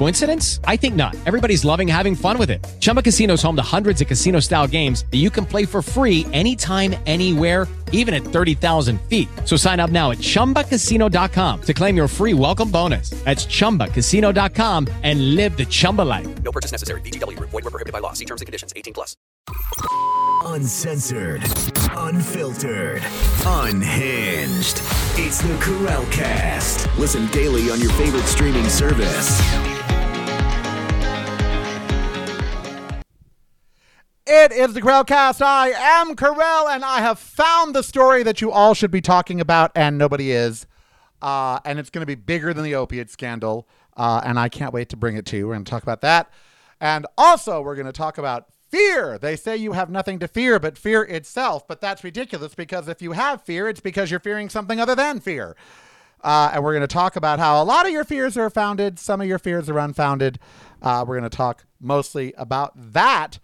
Coincidence? I think not. Everybody's loving having fun with it. Chumba Casino is home to hundreds of casino-style games that you can play for free anytime, anywhere even at 30,000 feet. So sign up now at ChumbaCasino.com to claim your free welcome bonus. That's ChumbaCasino.com and live the Chumba life. No purchase necessary. VGW. Void were prohibited by law. See terms and conditions. 18 plus. Uncensored, unfiltered, unhinged. It's the Karel Cast. Listen daily on your favorite streaming service. It is the Karelcast. I am Karel, and I have found the story that you all should be talking about, and nobody is. Uh, and it's going to be bigger than the opiate scandal, uh, and I can't wait to bring it to you. We're going to talk about that. And also, we're going to talk about fear. They say you have nothing to fear but fear itself, but that's ridiculous because if you have fear, it's because you're fearing something other than fear. Uh, and we're going to talk about how a lot of your fears are founded, some of your fears are unfounded. Uh, we're going to talk mostly about that.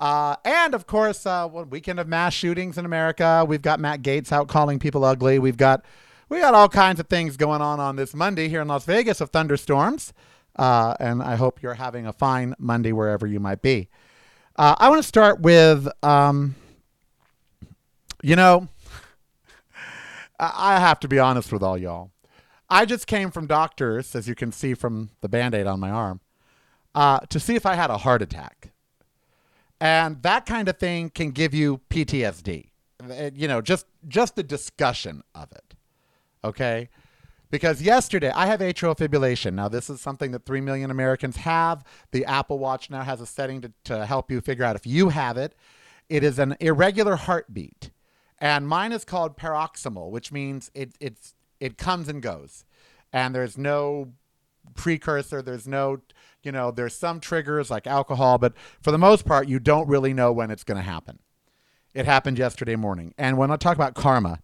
Uh, and of course, uh, weekend of mass shootings in America. We've got Matt Gaetz out calling people ugly. We've got we got all kinds of things going on on this Monday here in Las Vegas of thunderstorms. Uh, and I hope you're having a fine Monday wherever you might be. Uh, I want to start with, um, you know, I have to be honest with all y'all. I just came from doctors, as you can see from the band aid on my arm, uh, to see if I had a heart attack. And that kind of thing can give you PTSD. Uh, you know, just just the discussion of it. Okay? Because yesterday I have atrial fibrillation. Now this is something that 3 million Americans have. The Apple Watch now has a setting to, to help you figure out if you have it. It is an irregular heartbeat. And mine is called paroxysmal, which means it it's it comes and goes. And there's no precursor, there's no you know, there's some triggers like alcohol, but for the most part, you don't really know when it's going to happen. It happened yesterday morning. And when I talk about karma,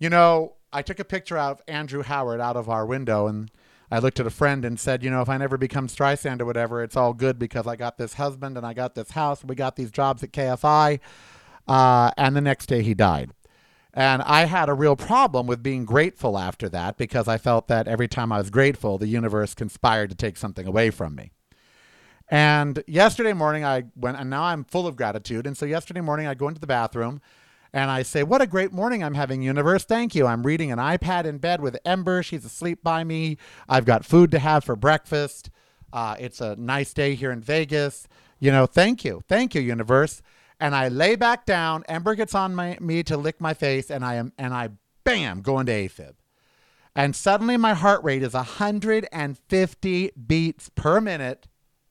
you know, I took a picture of Andrew Howard out of our window and I looked at a friend and said, you know, if I never become Streisand or whatever, it's all good because I got this husband and I got this house. We got these jobs at KFI. Uh, and the next day he died. And I had a real problem with being grateful after that because I felt that every time I was grateful, the universe conspired to take something away from me. And yesterday morning, I went, and now I'm full of gratitude. And so yesterday morning, I go into the bathroom and I say, What a great morning I'm having, universe. Thank you. I'm reading an iPad in bed with Ember. She's asleep by me. I've got food to have for breakfast. Uh, it's a nice day here in Vegas. You know, thank you. Thank you, universe. And I lay back down. Ember gets on my, me to lick my face, and I am, and I, bam, go into AFib. And suddenly my heart rate is 150 beats per minute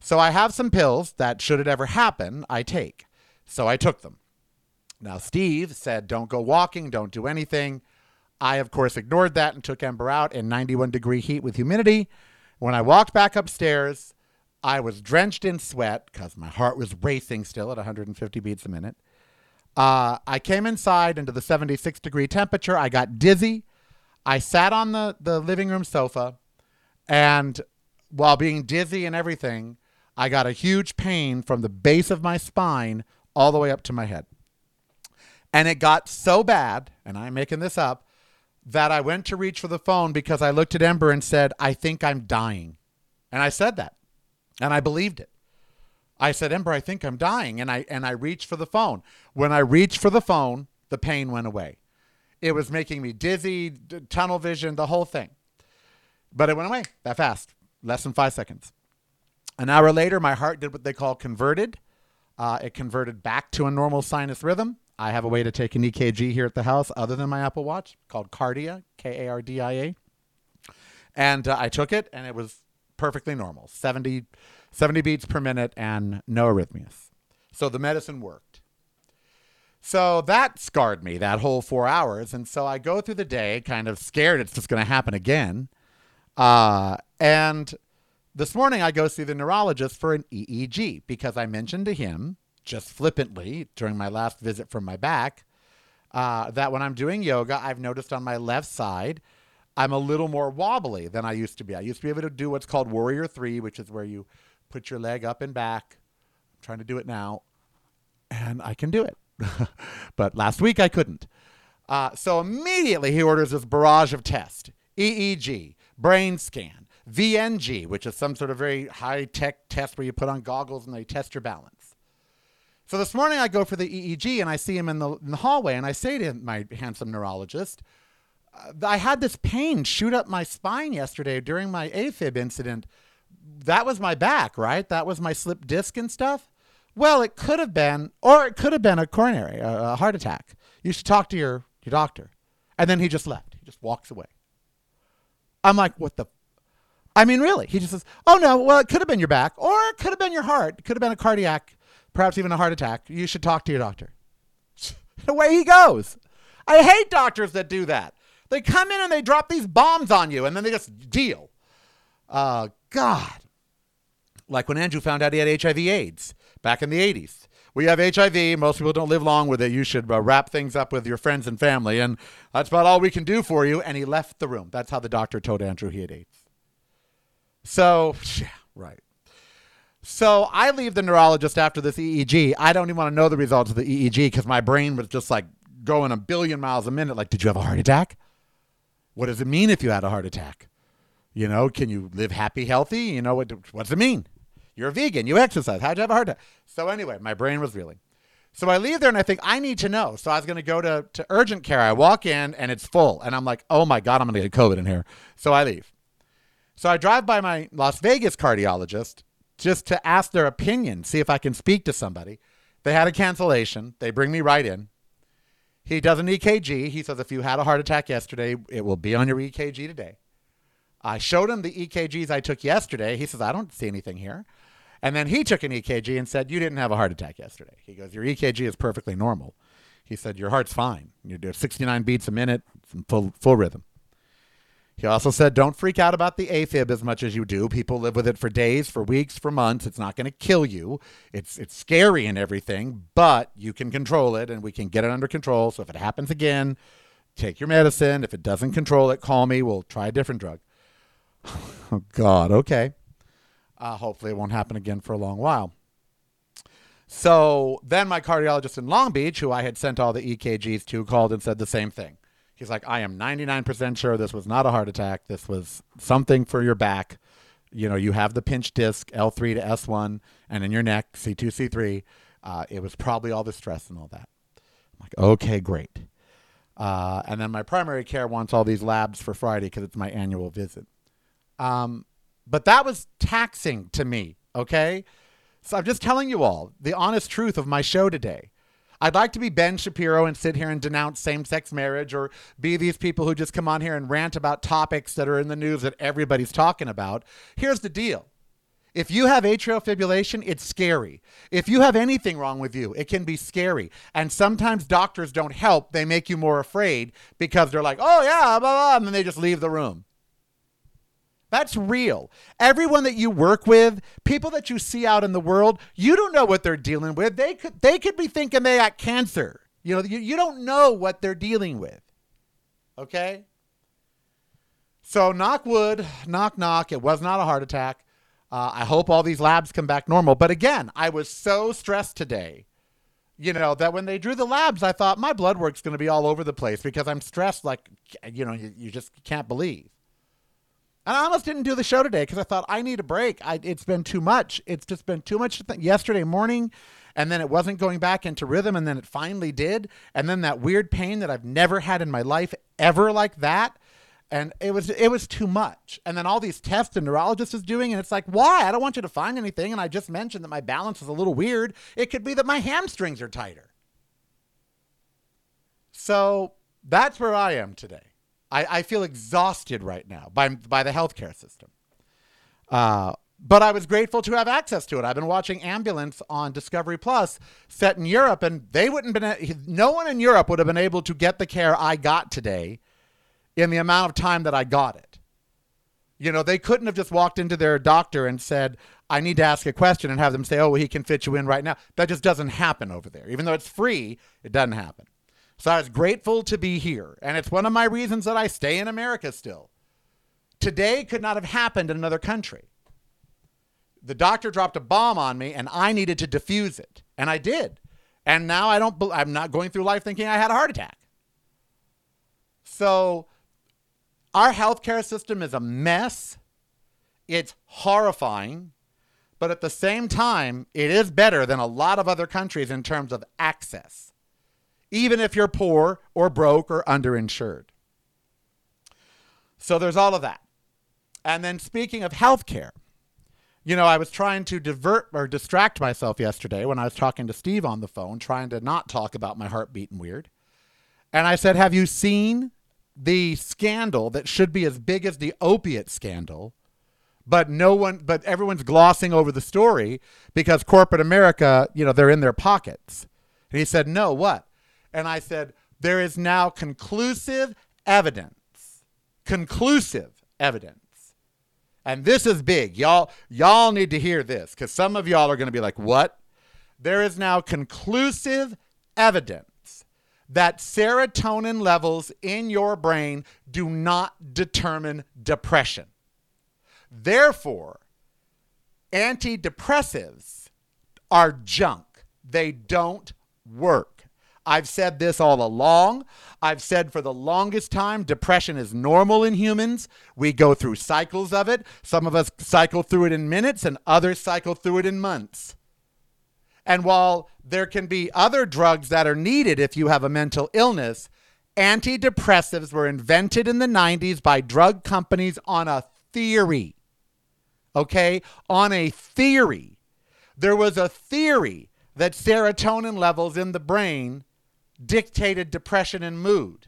So I have some pills that, should it ever happen, I take. So I took them. Now, Steve said, don't go walking, don't do anything. I, of course, ignored that and took Ember out in 91 degree heat with humidity. When I walked back upstairs, I was drenched in sweat because my heart was racing still at 150 beats a minute. Uh, I came inside into the 76 degree temperature. I got dizzy. I sat on the, the living room sofa, and while being dizzy and everything, I got a huge pain from the base of my spine all the way up to my head. And it got so bad, and I'm making this up, that I went to reach for the phone because I looked at Ember and said, I think I'm dying. And I said that. And I believed it. I said, Ember, I think I'm dying. And I, and I reached for the phone. When I reached for the phone, the pain went away. It was making me dizzy, d- tunnel vision, the whole thing. But it went away that fast, less than five seconds. An hour later, my heart did what they call converted. Uh, it converted back to a normal sinus rhythm. I have a way to take an EKG here at the house other than my Apple Watch called Kardia, K A R D I A. And uh, I took it, and it was perfectly normal 70, 70 beats per minute and no arrhythmias. So the medicine worked. So that scarred me that whole four hours. And so I go through the day kind of scared it's just going to happen again. Uh, and this morning I go see the neurologist for an EEG because I mentioned to him just flippantly during my last visit from my back uh, that when I'm doing yoga, I've noticed on my left side, I'm a little more wobbly than I used to be. I used to be able to do what's called Warrior Three, which is where you put your leg up and back. I'm trying to do it now, and I can do it. but last week I couldn't. Uh, so immediately he orders this barrage of tests EEG, brain scan, VNG, which is some sort of very high tech test where you put on goggles and they test your balance. So this morning I go for the EEG and I see him in the, in the hallway and I say to my handsome neurologist, uh, I had this pain shoot up my spine yesterday during my AFib incident. That was my back, right? That was my slip disc and stuff. Well, it could have been, or it could have been a coronary, a, a heart attack. You should talk to your, your doctor. And then he just left. He just walks away. I'm like, what the? I mean, really? He just says, oh no, well, it could have been your back, or it could have been your heart. It could have been a cardiac, perhaps even a heart attack. You should talk to your doctor. Away he goes. I hate doctors that do that. They come in and they drop these bombs on you, and then they just deal. Uh, God. Like when Andrew found out he had HIV/AIDS back in the 80s. We have HIV. Most people don't live long with it. You should uh, wrap things up with your friends and family, and that's about all we can do for you. And he left the room. That's how the doctor told Andrew he had AIDS. So, yeah, right. So I leave the neurologist after this EEG. I don't even want to know the results of the EEG because my brain was just like going a billion miles a minute. Like, did you have a heart attack? What does it mean if you had a heart attack? You know, can you live happy, healthy? You know, what, what's it mean? You're a vegan, you exercise. How'd you have a heart attack? So, anyway, my brain was reeling. So I leave there and I think, I need to know. So I was going to go to, to urgent care. I walk in and it's full. And I'm like, oh my God, I'm going to get COVID in here. So I leave. So I drive by my Las Vegas cardiologist just to ask their opinion, see if I can speak to somebody. They had a cancellation. They bring me right in. He does an EKG. He says, if you had a heart attack yesterday, it will be on your EKG today. I showed him the EKGs I took yesterday. He says, I don't see anything here. And then he took an EKG and said, You didn't have a heart attack yesterday. He goes, Your EKG is perfectly normal. He said, Your heart's fine. You're doing 69 beats a minute, full, full rhythm. He also said, Don't freak out about the AFib as much as you do. People live with it for days, for weeks, for months. It's not going to kill you. It's, it's scary and everything, but you can control it and we can get it under control. So if it happens again, take your medicine. If it doesn't control it, call me. We'll try a different drug. oh, God. Okay. Uh, hopefully, it won't happen again for a long while. So then my cardiologist in Long Beach, who I had sent all the EKGs to, called and said the same thing. He's like, I am 99% sure this was not a heart attack. This was something for your back. You know, you have the pinch disc, L3 to S1, and in your neck, C2, C3. Uh, it was probably all the stress and all that. I'm like, okay, great. Uh, and then my primary care wants all these labs for Friday because it's my annual visit. Um, but that was taxing to me, okay? So I'm just telling you all the honest truth of my show today. I'd like to be Ben Shapiro and sit here and denounce same sex marriage or be these people who just come on here and rant about topics that are in the news that everybody's talking about. Here's the deal. If you have atrial fibrillation, it's scary. If you have anything wrong with you, it can be scary. And sometimes doctors don't help. They make you more afraid because they're like, oh, yeah, blah, blah, and then they just leave the room. That's real. Everyone that you work with, people that you see out in the world, you don't know what they're dealing with. They could they could be thinking they got cancer. You know, you, you don't know what they're dealing with. Okay? So knock wood, knock knock. It was not a heart attack. Uh, I hope all these labs come back normal. But again, I was so stressed today, you know, that when they drew the labs, I thought my blood work's going to be all over the place because I'm stressed like, you know, you, you just can't believe. And I almost didn't do the show today because I thought I need a break. I, it's been too much. It's just been too much. To think. Yesterday morning, and then it wasn't going back into rhythm, and then it finally did. And then that weird pain that I've never had in my life ever like that. And it was it was too much. And then all these tests the neurologist is doing, and it's like, why? I don't want you to find anything. And I just mentioned that my balance is a little weird. It could be that my hamstrings are tighter. So that's where I am today. I, I feel exhausted right now by by the healthcare system. Uh, but I was grateful to have access to it. I've been watching Ambulance on Discovery Plus, set in Europe, and they wouldn't been. No one in Europe would have been able to get the care I got today, in the amount of time that I got it. You know, they couldn't have just walked into their doctor and said, "I need to ask a question," and have them say, "Oh, well, he can fit you in right now." That just doesn't happen over there. Even though it's free, it doesn't happen. So I was grateful to be here. And it's one of my reasons that I stay in America still. Today could not have happened in another country. The doctor dropped a bomb on me and I needed to defuse it. And I did. And now I don't I'm not going through life thinking I had a heart attack. So our healthcare system is a mess. It's horrifying, but at the same time, it is better than a lot of other countries in terms of access even if you're poor or broke or underinsured. So there's all of that. And then speaking of healthcare, you know, I was trying to divert or distract myself yesterday when I was talking to Steve on the phone, trying to not talk about my heart beating weird. And I said, Have you seen the scandal that should be as big as the opiate scandal? But no one, but everyone's glossing over the story because corporate America, you know, they're in their pockets. And he said, No, what? And I said, there is now conclusive evidence. Conclusive evidence. And this is big. Y'all y'all need to hear this cuz some of y'all are going to be like, "What?" There is now conclusive evidence that serotonin levels in your brain do not determine depression. Therefore, antidepressives are junk. They don't work. I've said this all along. I've said for the longest time depression is normal in humans. We go through cycles of it. Some of us cycle through it in minutes, and others cycle through it in months. And while there can be other drugs that are needed if you have a mental illness, antidepressives were invented in the 90s by drug companies on a theory. Okay? On a theory. There was a theory that serotonin levels in the brain dictated depression and mood.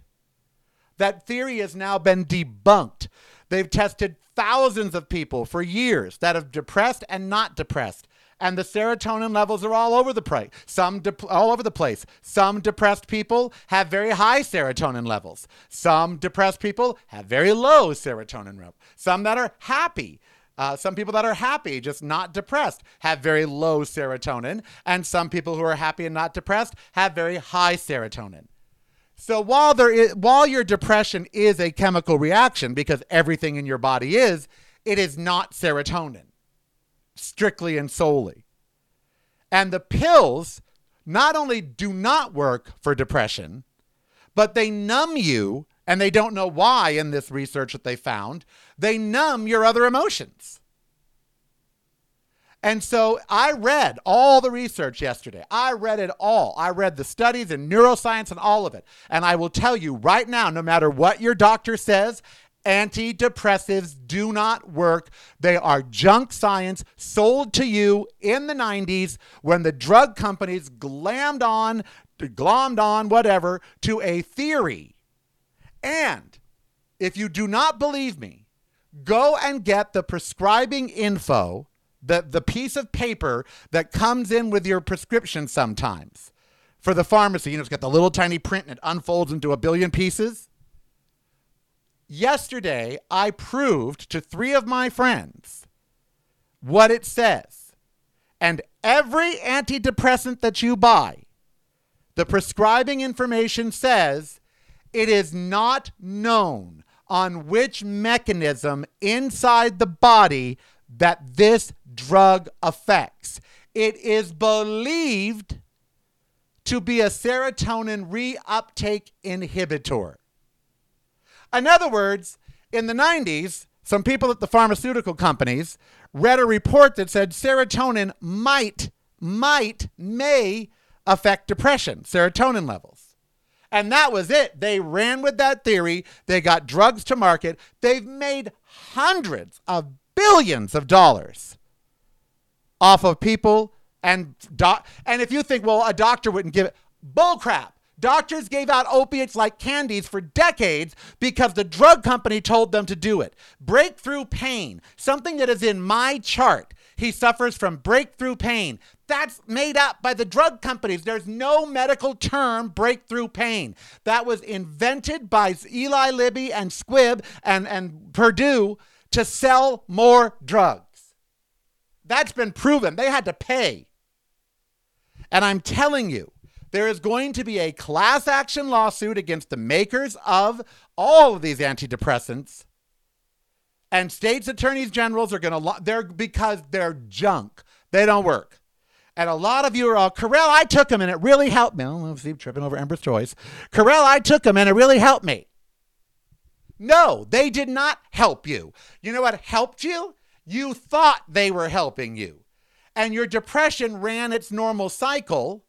That theory has now been debunked. They've tested thousands of people for years that have depressed and not depressed. And the serotonin levels are all over the place. Some de- all over the place. Some depressed people have very high serotonin levels. Some depressed people have very low serotonin levels. Some that are happy uh, some people that are happy, just not depressed, have very low serotonin. And some people who are happy and not depressed have very high serotonin. So while there is, while your depression is a chemical reaction because everything in your body is, it is not serotonin, strictly and solely. And the pills not only do not work for depression, but they numb you and they don't know why in this research that they found, they numb your other emotions. And so I read all the research yesterday. I read it all. I read the studies in neuroscience and all of it. And I will tell you right now no matter what your doctor says, antidepressives do not work. They are junk science sold to you in the 90s when the drug companies glammed on, glommed on, whatever, to a theory and if you do not believe me, go and get the prescribing info, the, the piece of paper that comes in with your prescription sometimes for the pharmacy. You know, it's got the little tiny print and it unfolds into a billion pieces. Yesterday, I proved to three of my friends what it says. And every antidepressant that you buy, the prescribing information says it is not known on which mechanism inside the body that this drug affects. It is believed to be a serotonin reuptake inhibitor. In other words, in the 90s, some people at the pharmaceutical companies read a report that said serotonin might, might, may affect depression, serotonin levels. And that was it. They ran with that theory. They got drugs to market. They've made hundreds of billions of dollars off of people and doc- and if you think well a doctor wouldn't give it bullcrap Doctors gave out opiates like candies for decades because the drug company told them to do it. Breakthrough pain, something that is in my chart. He suffers from breakthrough pain. That's made up by the drug companies. There's no medical term breakthrough pain. That was invented by Eli Lilly and Squibb and, and Purdue to sell more drugs. That's been proven. They had to pay. And I'm telling you, there is going to be a class action lawsuit against the makers of all of these antidepressants. And states attorneys generals are going to they're because they're junk. They don't work. And a lot of you are all, Karel, I took them and it really helped me. Oh, see, tripping over Empress Choice. Karel, I took them and it really helped me. No, they did not help you. You know what helped you? You thought they were helping you. And your depression ran its normal cycle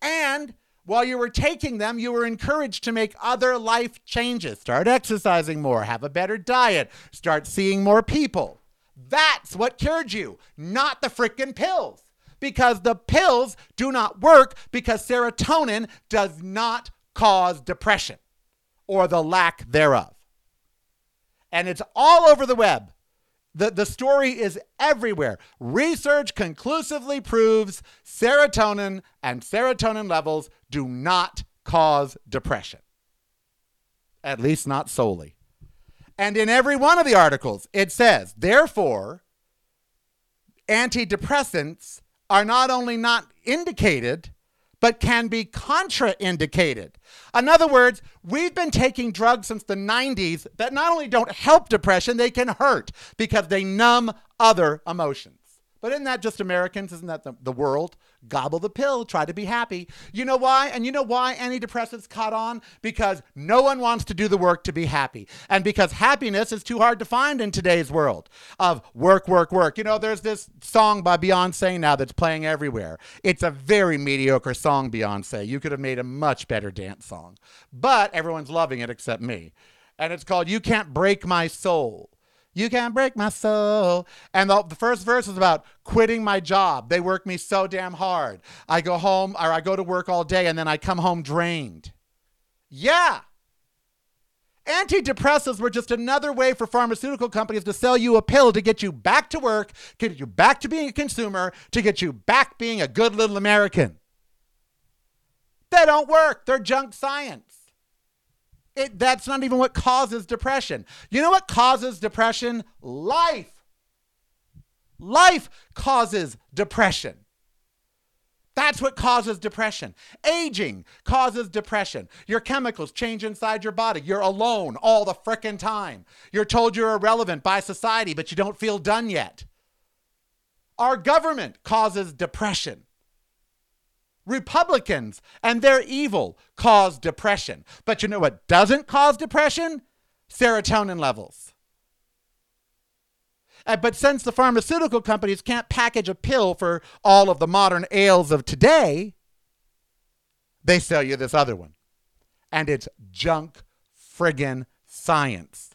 and while you were taking them, you were encouraged to make other life changes. Start exercising more, have a better diet, start seeing more people. That's what cured you, not the freaking pills. Because the pills do not work because serotonin does not cause depression or the lack thereof. And it's all over the web. The, the story is everywhere. Research conclusively proves serotonin and serotonin levels do not cause depression, at least not solely. And in every one of the articles, it says, therefore, antidepressants are not only not indicated, but can be contraindicated. In other words, we've been taking drugs since the 90s that not only don't help depression, they can hurt because they numb other emotions. But isn't that just Americans? Isn't that the, the world? Gobble the pill, try to be happy. You know why? And you know why antidepressants caught on? Because no one wants to do the work to be happy. And because happiness is too hard to find in today's world of work, work, work. You know, there's this song by Beyonce now that's playing everywhere. It's a very mediocre song, Beyonce. You could have made a much better dance song. But everyone's loving it except me. And it's called You Can't Break My Soul. You can't break my soul. And the, the, first verse is about quitting my job. They work me so damn hard. I go home or I go to work all day and then I come home drained. Yeah. Antidepressants were just another way for pharmaceutical companies to sell you a pill to get you back to work, get you back to being a consumer, to get you back being a good little American. They don't work. They're junk science. It, that's not even what causes depression. You know what causes depression? Life. Life causes depression. That's what causes depression. Aging causes depression. Your chemicals change inside your body. You're alone all the frickin' time. You're told you're irrelevant by society, but you don't feel done yet. Our government causes depression. Republicans and their evil cause depression. But you know what doesn't cause depression? Serotonin levels. Uh, but since the pharmaceutical companies can't package a pill for all of the modern ails of today, they sell you this other one. And it's junk friggin' science.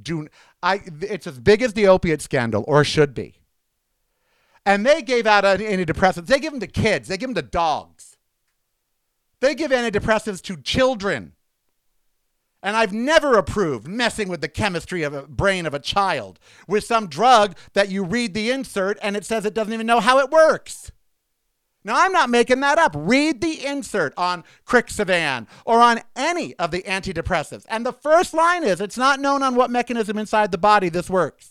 Do I it's as big as the opiate scandal or should be. And they gave out antidepressants. They give them to kids, they give them to dogs. They give antidepressants to children. And I've never approved messing with the chemistry of a brain of a child with some drug that you read the insert and it says it doesn't even know how it works. Now, I'm not making that up. Read the insert on Crixivan or on any of the antidepressants. And the first line is it's not known on what mechanism inside the body this works.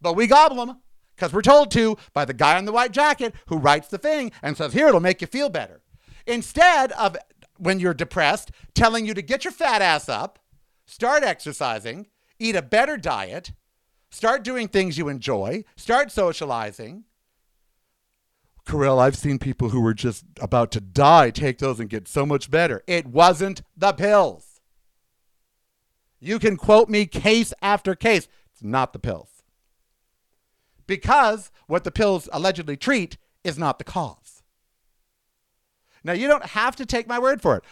But we gobble them because we're told to by the guy in the white jacket who writes the thing and says, Here, it'll make you feel better. Instead of when you're depressed, telling you to get your fat ass up, start exercising, eat a better diet, start doing things you enjoy, start socializing. Karel, I've seen people who were just about to die take those and get so much better. It wasn't the pills. You can quote me case after case. It's not the pills. Because what the pills allegedly treat is not the cause. Now, you don't have to take my word for it.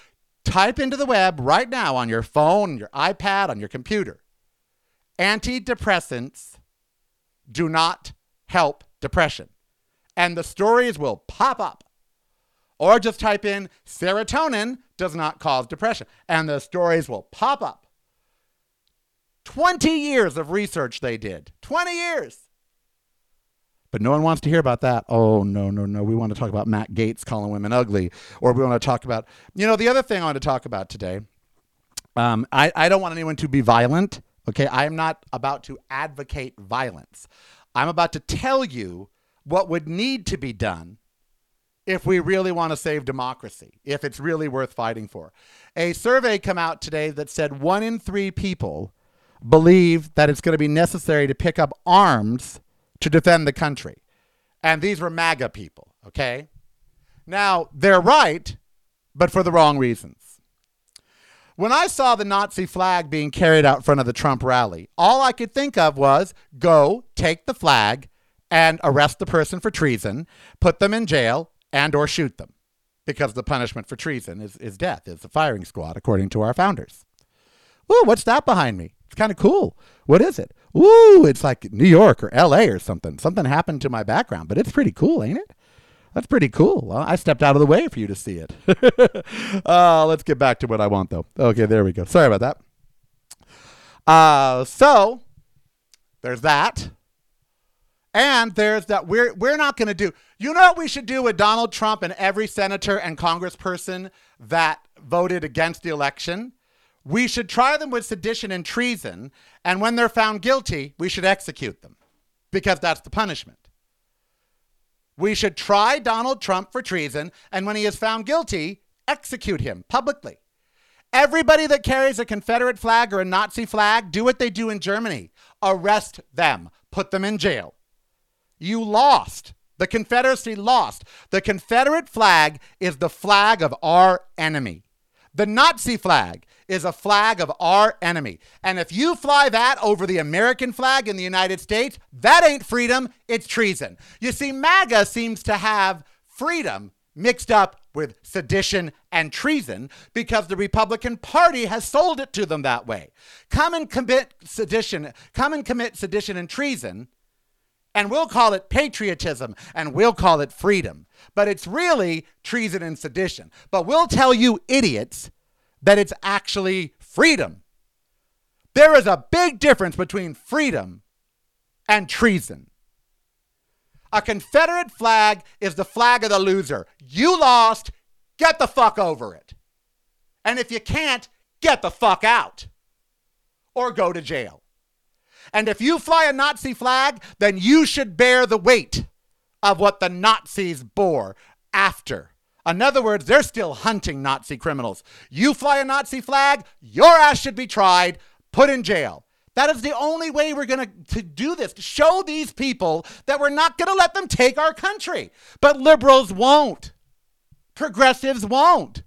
Type into the web right now on your phone, your iPad, on your computer. Antidepressants do not help depression. And the stories will pop up. Or just type in serotonin does not cause depression. And the stories will pop up. 20 years of research they did. 20 years. But no one wants to hear about that. Oh, no, no, no. We want to talk about Matt Gaetz calling women ugly. Or we want to talk about, you know, the other thing I want to talk about today. Um, I, I don't want anyone to be violent. Okay. I am not about to advocate violence. I'm about to tell you what would need to be done if we really want to save democracy, if it's really worth fighting for. A survey come out today that said one in three people believe that it's going to be necessary to pick up arms to defend the country. And these were MAGA people, okay? Now, they're right, but for the wrong reasons. When I saw the Nazi flag being carried out front of the Trump rally, all I could think of was go take the flag and arrest the person for treason, put them in jail, and or shoot them because the punishment for treason is, is death, is the firing squad, according to our founders. Ooh, what's that behind me? It's kind of cool. What is it? Ooh, it's like New York or LA or something. Something happened to my background, but it's pretty cool, ain't it? That's pretty cool. Well, I stepped out of the way for you to see it. uh, let's get back to what I want, though. Okay, there we go. Sorry about that. Uh, so there's that. And there's that we're we're not going to do. You know what we should do with Donald Trump and every senator and congressperson that voted against the election? We should try them with sedition and treason, and when they're found guilty, we should execute them because that's the punishment. We should try Donald Trump for treason, and when he is found guilty, execute him publicly. Everybody that carries a Confederate flag or a Nazi flag, do what they do in Germany arrest them, put them in jail. You lost. The Confederacy lost. The Confederate flag is the flag of our enemy. The Nazi flag is a flag of our enemy. And if you fly that over the American flag in the United States, that ain't freedom, it's treason. You see, MAGA seems to have freedom mixed up with sedition and treason because the Republican Party has sold it to them that way. Come and commit sedition, come and commit sedition and treason, and we'll call it patriotism and we'll call it freedom. But it's really treason and sedition. But we'll tell you idiots that it's actually freedom. There is a big difference between freedom and treason. A Confederate flag is the flag of the loser. You lost, get the fuck over it. And if you can't, get the fuck out or go to jail. And if you fly a Nazi flag, then you should bear the weight of what the Nazis bore after in other words, they're still hunting Nazi criminals. You fly a Nazi flag, your ass should be tried, put in jail. That is the only way we're going to do this, show these people that we're not going to let them take our country. But liberals won't. Progressives won't.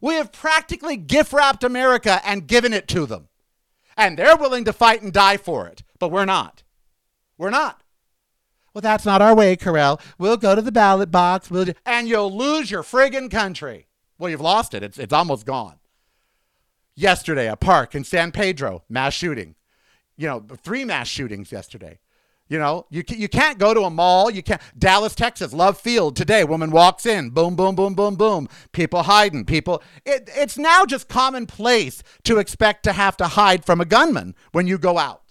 We have practically gift wrapped America and given it to them. And they're willing to fight and die for it, but we're not. We're not. Well, that's not our way, Karel. We'll go to the ballot box. We'll do, and you'll lose your friggin' country. Well, you've lost it. It's, it's almost gone. Yesterday, a park in San Pedro, mass shooting. You know, three mass shootings yesterday. You know, you, you can't go to a mall. You can't. Dallas, Texas, Love Field today. Woman walks in. Boom, boom, boom, boom, boom. People hiding. People. It, it's now just commonplace to expect to have to hide from a gunman when you go out.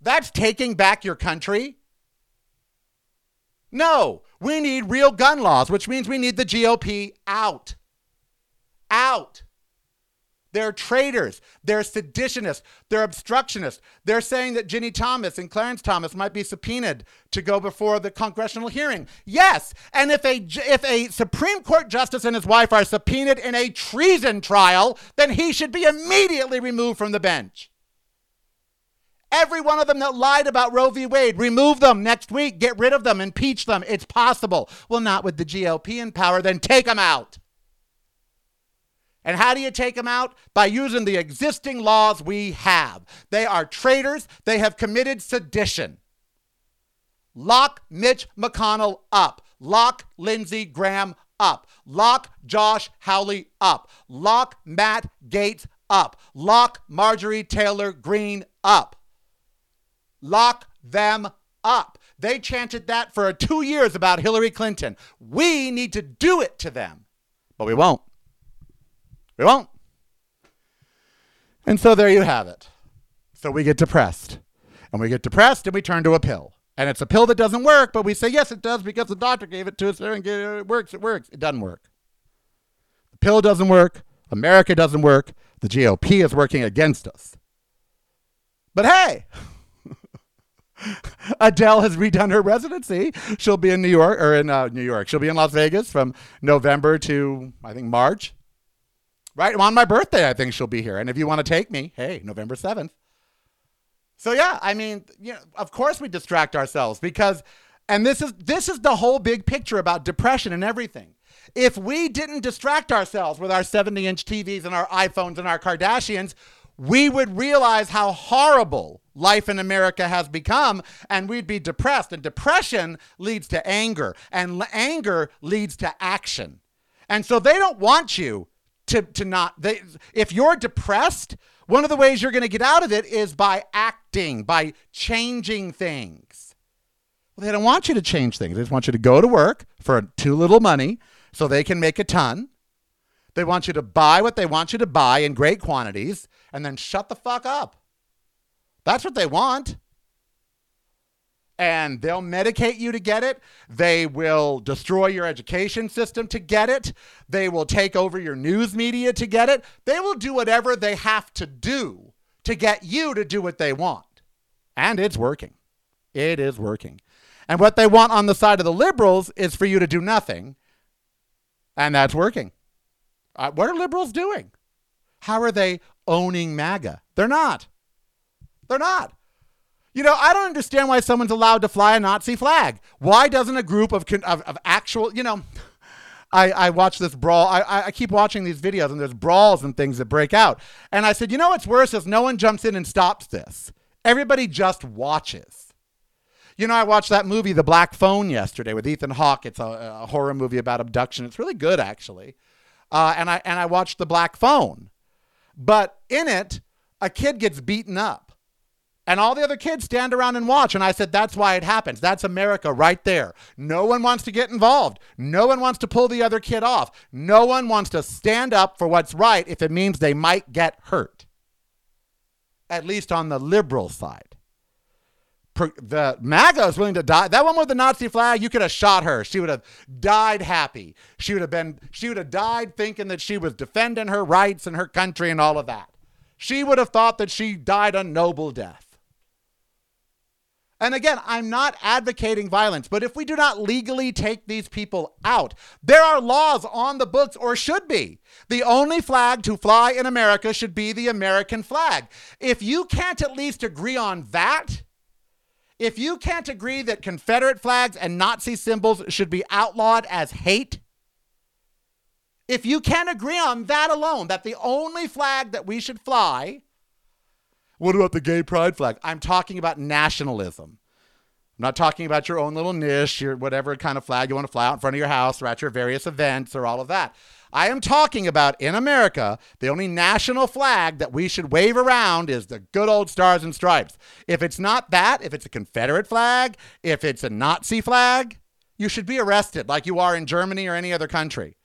That's taking back your country. No, we need real gun laws, which means we need the GOP out. Out. They're traitors. They're seditionists. They're obstructionists. They're saying that Ginni Thomas and Clarence Thomas might be subpoenaed to go before the congressional hearing. Yes, and if a if a Supreme Court justice and his wife are subpoenaed in a treason trial, then he should be immediately removed from the bench. Every one of them that lied about Roe v. Wade, remove them next week, get rid of them, impeach them. It's possible. Well, not with the GOP in power, then take them out. And how do you take them out? By using the existing laws we have. They are traitors. They have committed sedition. Lock Mitch McConnell up. Lock Lindsey Graham up. Lock Josh Hawley up. Lock Matt Gaetz up. Lock Marjorie Taylor Greene up. Lock them up. They chanted that for two years about Hillary Clinton. We need to do it to them, but we won't. We won't. And so there you have it. So we get depressed. And we get depressed and we turn to a pill. And it's a pill that doesn't work, but we say, yes, it does because the doctor gave it to us and it works, it works. It doesn't work. The pill doesn't work. America doesn't work. The GOP is working against us. But hey, Adele has redone her residency. She'll be in New York or in uh, New York. She'll be in Las Vegas from November to I think March. Right on my birthday, I think she'll be here. And if you want to take me, hey, November seventh. So yeah, I mean, you know, of course we distract ourselves because, and this is this is the whole big picture about depression and everything. If we didn't distract ourselves with our 70 inch TVs and our iPhones and our Kardashians, we would realize how horrible life in America has become and we'd be depressed. And depression leads to anger, and anger leads to action. And so they don't want you to, to not, they, if you're depressed, one of the ways you're going to get out of it is by acting, by changing things. Well, they don't want you to change things. They just want you to go to work for too little money so they can make a ton. They want you to buy what they want you to buy in great quantities and then shut the fuck up. That's what they want. And they'll medicate you to get it. They will destroy your education system to get it. They will take over your news media to get it. They will do whatever they have to do to get you to do what they want. And it's working. It is working. And what they want on the side of the liberals is for you to do nothing. And that's working. Uh, what are liberals doing? How are they owning MAGA? They're not. They're not. You know, I don't understand why someone's allowed to fly a Nazi flag. Why doesn't a group of, of, of actual, you know, I, I watch this brawl. I, I keep watching these videos and there's brawls and things that break out. And I said, you know what's worse is no one jumps in and stops this. Everybody just watches. You know, I watched that movie, The Black Phone, yesterday with Ethan Hawke. It's a, a horror movie about abduction. It's really good, actually. Uh, and I and I watched The Black Phone, but in it, a kid gets beaten up and all the other kids stand around and watch. And I said, that's why it happens. That's America right there. No one wants to get involved. No one wants to pull the other kid off. No one wants to stand up for what's right if it means they might get hurt. At least on the liberal side. The MAGA is willing to die. That one with the Nazi flag, you could have shot her. She would have died happy. She would have been, she would have died thinking that she was defending her rights and her country and all of that. She would have thought that she died a noble death. And again, I'm not advocating violence, but if we do not legally take these people out, there are laws on the books, or should be. The only flag to fly in America should be the American flag. If you can't at least agree on that, if you can't agree that Confederate flags and Nazi symbols should be outlawed as hate, if you can't agree on that alone, that the only flag that we should fly what about the gay pride flag? I'm talking about nationalism. I'm not talking about your own little niche, your whatever kind of flag you want to fly out in front of your house or at your various events or all of that. I am talking about in America, the only national flag that we should wave around is the good old stars and stripes. If it's not that, if it's a Confederate flag, if it's a Nazi flag, you should be arrested like you are in Germany or any other country.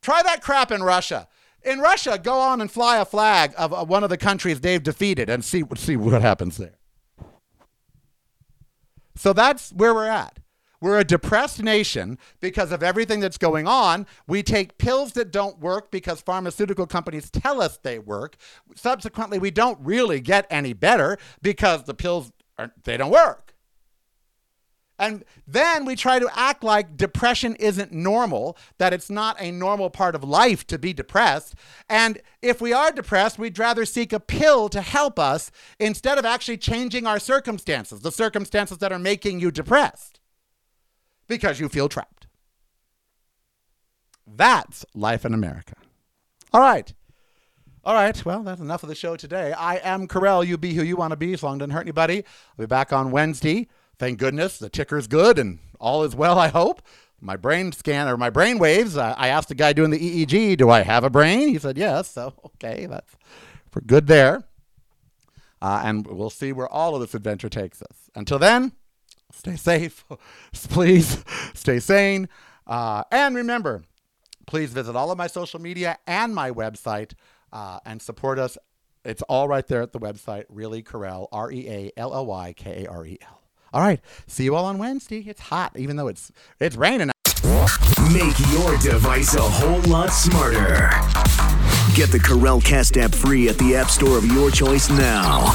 Try that crap in Russia in Russia, go on and fly a flag of uh, one of the countries they've defeated and see see what happens there. So that's where we're at. We're a depressed nation because of everything that's going on. We take pills that don't work because pharmaceutical companies tell us they work. Subsequently, we don't really get any better because the pills they don't work. And then we try to act like depression isn't normal, that it's not a normal part of life to be depressed. And if we are depressed, we'd rather seek a pill to help us instead of actually changing our circumstances, the circumstances that are making you depressed, because you feel trapped. That's life in America. All right. All right. Well, that's enough of the show today. I am Karel. You be who you want to be as long as it doesn't hurt anybody. I'll be back on Wednesday. Thank goodness the ticker's good and all is well, I hope. My brain scan or my brain waves. I asked the guy doing the EEG, do I have a brain? He said yes. So, okay, that's for good there. Uh, and we'll see where all of this adventure takes us. Until then, stay safe. Please stay sane. Uh, and remember, please visit all of my social media and my website uh, and support us. It's all right there at the website, Really Karel, R E A L L Y K A R E L. All right. See you all on Wednesday. It's hot, even though it's it's raining. Make your device a whole lot smarter. Get the Karel Cast app free at the App Store of your choice now.